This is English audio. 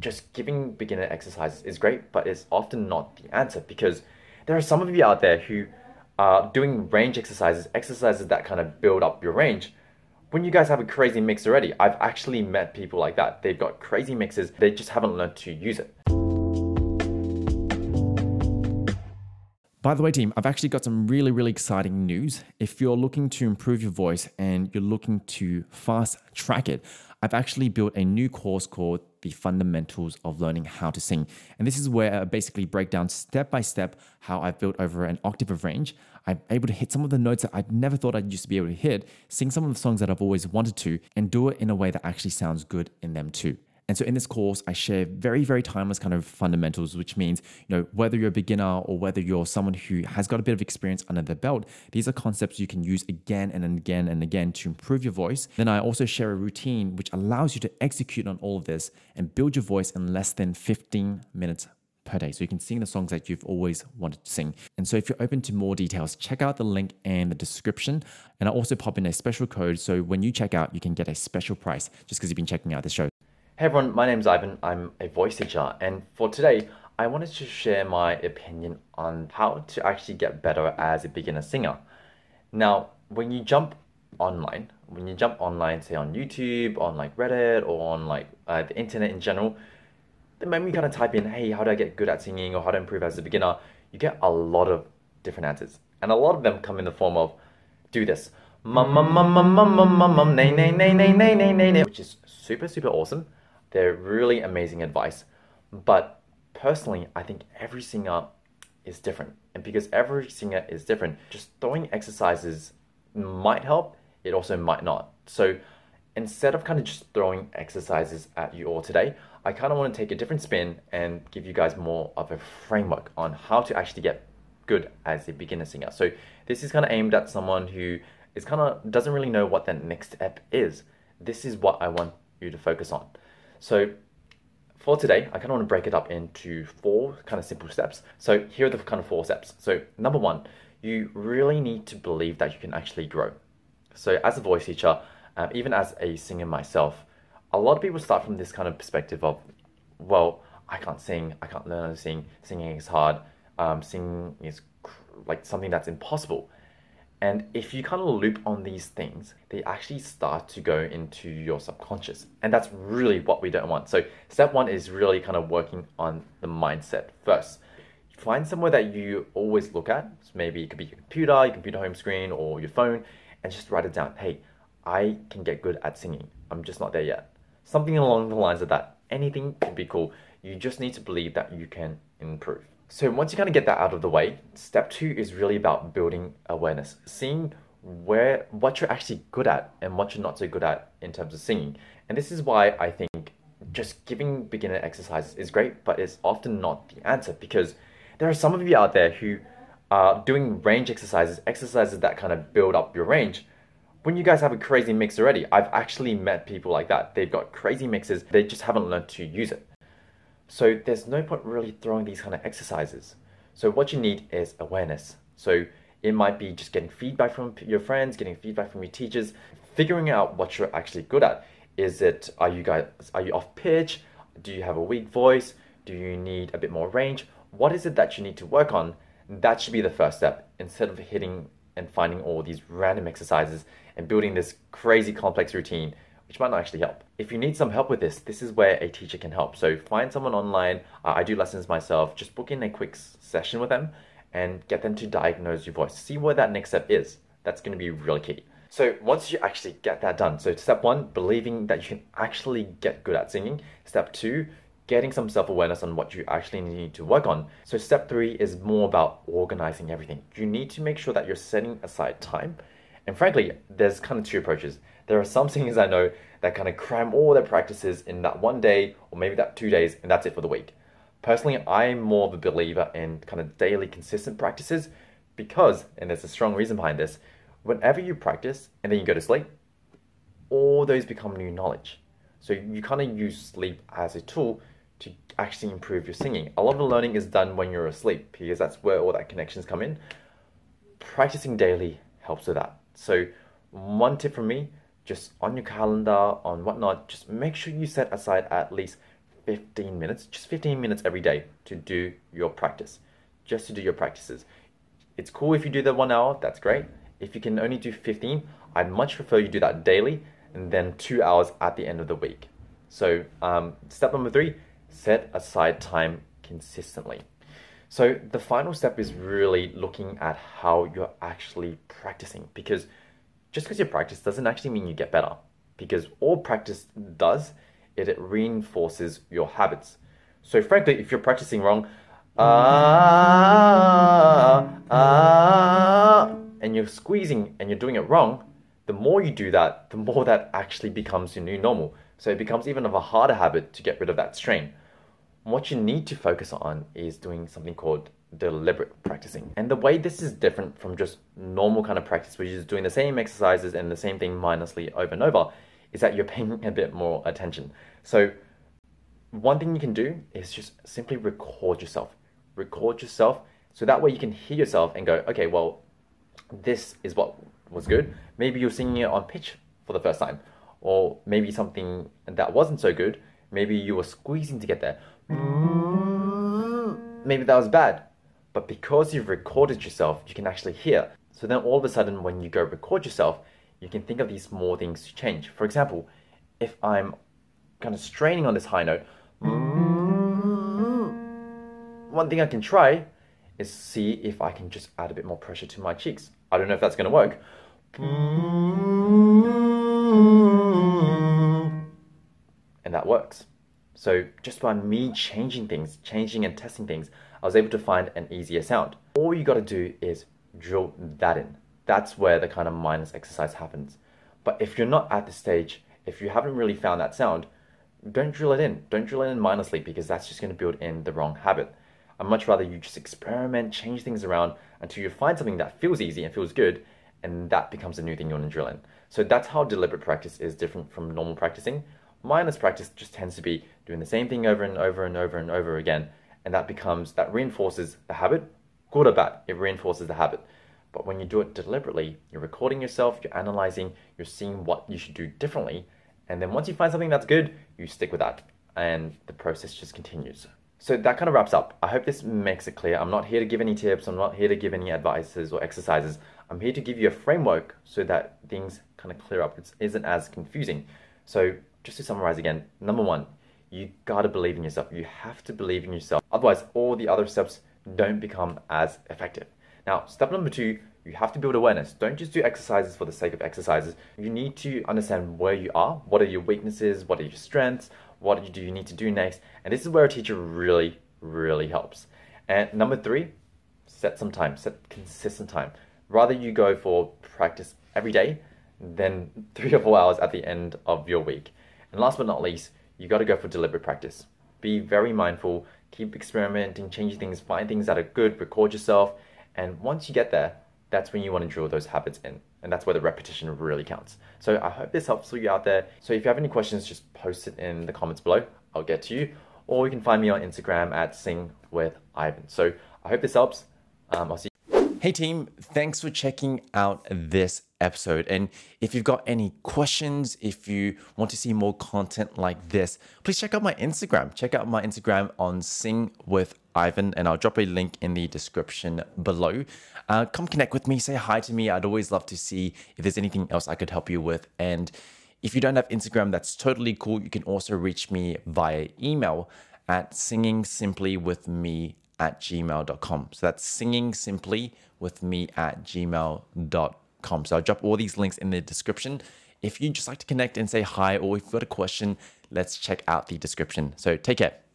just giving beginner exercises is great, but it's often not the answer because there are some of you out there who are doing range exercises, exercises that kind of build up your range. When you guys have a crazy mix already, I've actually met people like that. They've got crazy mixes, they just haven't learned to use it. By the way, team, I've actually got some really, really exciting news. If you're looking to improve your voice and you're looking to fast track it, I've actually built a new course called The Fundamentals of Learning How to Sing. And this is where I basically break down step by step how I've built over an octave of range. I'm able to hit some of the notes that I never thought I'd used to be able to hit, sing some of the songs that I've always wanted to, and do it in a way that actually sounds good in them too. And so in this course, I share very, very timeless kind of fundamentals, which means, you know, whether you're a beginner or whether you're someone who has got a bit of experience under their belt, these are concepts you can use again and again and again to improve your voice. Then I also share a routine which allows you to execute on all of this and build your voice in less than 15 minutes per day. So you can sing the songs that you've always wanted to sing. And so if you're open to more details, check out the link in the description. And I'll also pop in a special code. So when you check out, you can get a special price just because you've been checking out the show. Hey everyone, my name is Ivan. I'm a voice teacher, and for today, I wanted to share my opinion on how to actually get better as a beginner singer. Now, when you jump online, when you jump online, say on YouTube, on like Reddit, or on like uh, the internet in general, the moment you kind of type in, hey, how do I get good at singing or how to improve as a beginner, you get a lot of different answers. And a lot of them come in the form of, do this, mum mum mum mum mum mum mum mum nay nay nay nay nay nay nay which is super super awesome they're really amazing advice. But personally, I think every singer is different. And because every singer is different, just throwing exercises might help, it also might not. So instead of kind of just throwing exercises at you all today, I kind of want to take a different spin and give you guys more of a framework on how to actually get good as a beginner singer. So this is kind of aimed at someone who is kind of doesn't really know what the next step is. This is what I want you to focus on. So for today, I kind of want to break it up into four kind of simple steps. So here are the kind of four steps. So number one, you really need to believe that you can actually grow. So as a voice teacher, um, even as a singer myself, a lot of people start from this kind of perspective of, well, I can't sing, I can't learn how to sing, singing is hard, um, singing is like something that's impossible. And if you kind of loop on these things, they actually start to go into your subconscious. And that's really what we don't want. So, step one is really kind of working on the mindset first. Find somewhere that you always look at. So maybe it could be your computer, your computer home screen, or your phone, and just write it down. Hey, I can get good at singing. I'm just not there yet. Something along the lines of that. Anything could be cool. You just need to believe that you can improve. So once you kind of get that out of the way, step two is really about building awareness, seeing where what you're actually good at and what you're not so good at in terms of singing. And this is why I think just giving beginner exercises is great, but it's often not the answer because there are some of you out there who are doing range exercises, exercises that kind of build up your range. When you guys have a crazy mix already, I've actually met people like that. They've got crazy mixes, they just haven't learned to use it. So there's no point really throwing these kind of exercises. So what you need is awareness. So it might be just getting feedback from your friends, getting feedback from your teachers, figuring out what you're actually good at. Is it are you guys are you off pitch? Do you have a weak voice? Do you need a bit more range? What is it that you need to work on? That should be the first step instead of hitting and finding all these random exercises and building this crazy complex routine which might not actually help. If you need some help with this, this is where a teacher can help. So find someone online. Uh, I do lessons myself. Just book in a quick session with them and get them to diagnose your voice. See where that next step is. That's going to be really key. So once you actually get that done, so step one, believing that you can actually get good at singing. Step two, getting some self awareness on what you actually need to work on. So, step three is more about organizing everything. You need to make sure that you're setting aside time. And frankly, there's kind of two approaches. There are some singers I know that kind of cram all their practices in that one day or maybe that two days, and that's it for the week. Personally, I'm more of a believer in kind of daily consistent practices because, and there's a strong reason behind this, whenever you practice and then you go to sleep, all those become new knowledge. So you kind of use sleep as a tool to actually improve your singing. A lot of the learning is done when you're asleep because that's where all that connections come in. Practicing daily helps with that. So one tip from me, just on your calendar, on whatnot, just make sure you set aside at least 15 minutes, just 15 minutes every day to do your practice, just to do your practices. It's cool if you do the one hour, that's great. If you can only do 15, I'd much prefer you do that daily and then two hours at the end of the week. So, um, step number three set aside time consistently. So, the final step is really looking at how you're actually practicing because just because you practice doesn't actually mean you get better. Because all practice does is it reinforces your habits. So, frankly, if you're practicing wrong, ah, ah, and you're squeezing and you're doing it wrong, the more you do that, the more that actually becomes your new normal. So it becomes even of a harder habit to get rid of that strain. What you need to focus on is doing something called deliberate practicing. And the way this is different from just normal kind of practice, which is doing the same exercises and the same thing mindlessly over and over, is that you're paying a bit more attention. So one thing you can do is just simply record yourself. Record yourself so that way you can hear yourself and go, okay, well, this is what was good. Maybe you're singing it on pitch for the first time, or maybe something that wasn't so good. Maybe you were squeezing to get there. Maybe that was bad. But because you've recorded yourself, you can actually hear. So then all of a sudden, when you go record yourself, you can think of these small things to change. For example, if I'm kind of straining on this high note, one thing I can try is see if I can just add a bit more pressure to my cheeks. I don't know if that's going to work. And that works. So just by me changing things, changing and testing things, I was able to find an easier sound. All you got to do is drill that in. That's where the kind of mindless exercise happens. But if you're not at the stage, if you haven't really found that sound, don't drill it in. Don't drill it in mindlessly because that's just to build in the wrong habit. I'd much rather you just experiment, change things around until you find something that feels easy and feels good, and that becomes a new thing you want to drill in. So that's how deliberate practice is different from normal practicing. Mindless practice just tends to be doing the same thing over and over and over and over again, and that becomes that reinforces the habit, good or bad, it reinforces the habit. But when you do it deliberately, you're recording yourself, you're analyzing, you're seeing what you should do differently, and then once you find something that's good, you stick with that, and the process just continues. So that kind of wraps up. I hope this makes it clear. I'm not here to give any tips, I'm not here to give any advices or exercises. I'm here to give you a framework so that things kind of clear up. It isn't as confusing. So just to summarize again, number one, you gotta believe in yourself. You have to believe in yourself. Otherwise, all the other steps don't become as effective. Now, step number two, you have to build awareness. Don't just do exercises for the sake of exercises. You need to understand where you are. What are your weaknesses? What are your strengths? What do you need to do next? And this is where a teacher really, really helps. And number three, set some time, set consistent time. Rather you go for practice every day than three or four hours at the end of your week. And last but not least, you got to go for deliberate practice. Be very mindful, keep experimenting, changing things, find things that are good, record yourself, and once you get there, that's when you want to drill those habits in. And that's where the repetition really counts. So I hope this helps you out there. So if you have any questions, just post it in the comments below. I'll get to you. Or you can find me on Instagram at Sing with Ivan. So I hope this helps. Um, I'll see Hey team, thanks for checking out this episode. And if you've got any questions, if you want to see more content like this, please check out my Instagram. Check out my Instagram on Sing with Ivan, and I'll drop a link in the description below. Uh, come connect with me, say hi to me. I'd always love to see if there's anything else I could help you with. And if you don't have Instagram, that's totally cool. You can also reach me via email at singing simply with me at gmail.com. So that's singing simply with me at gmail.com. So I'll drop all these links in the description. If you'd just like to connect and say hi, or if you've got a question, let's check out the description. So take care.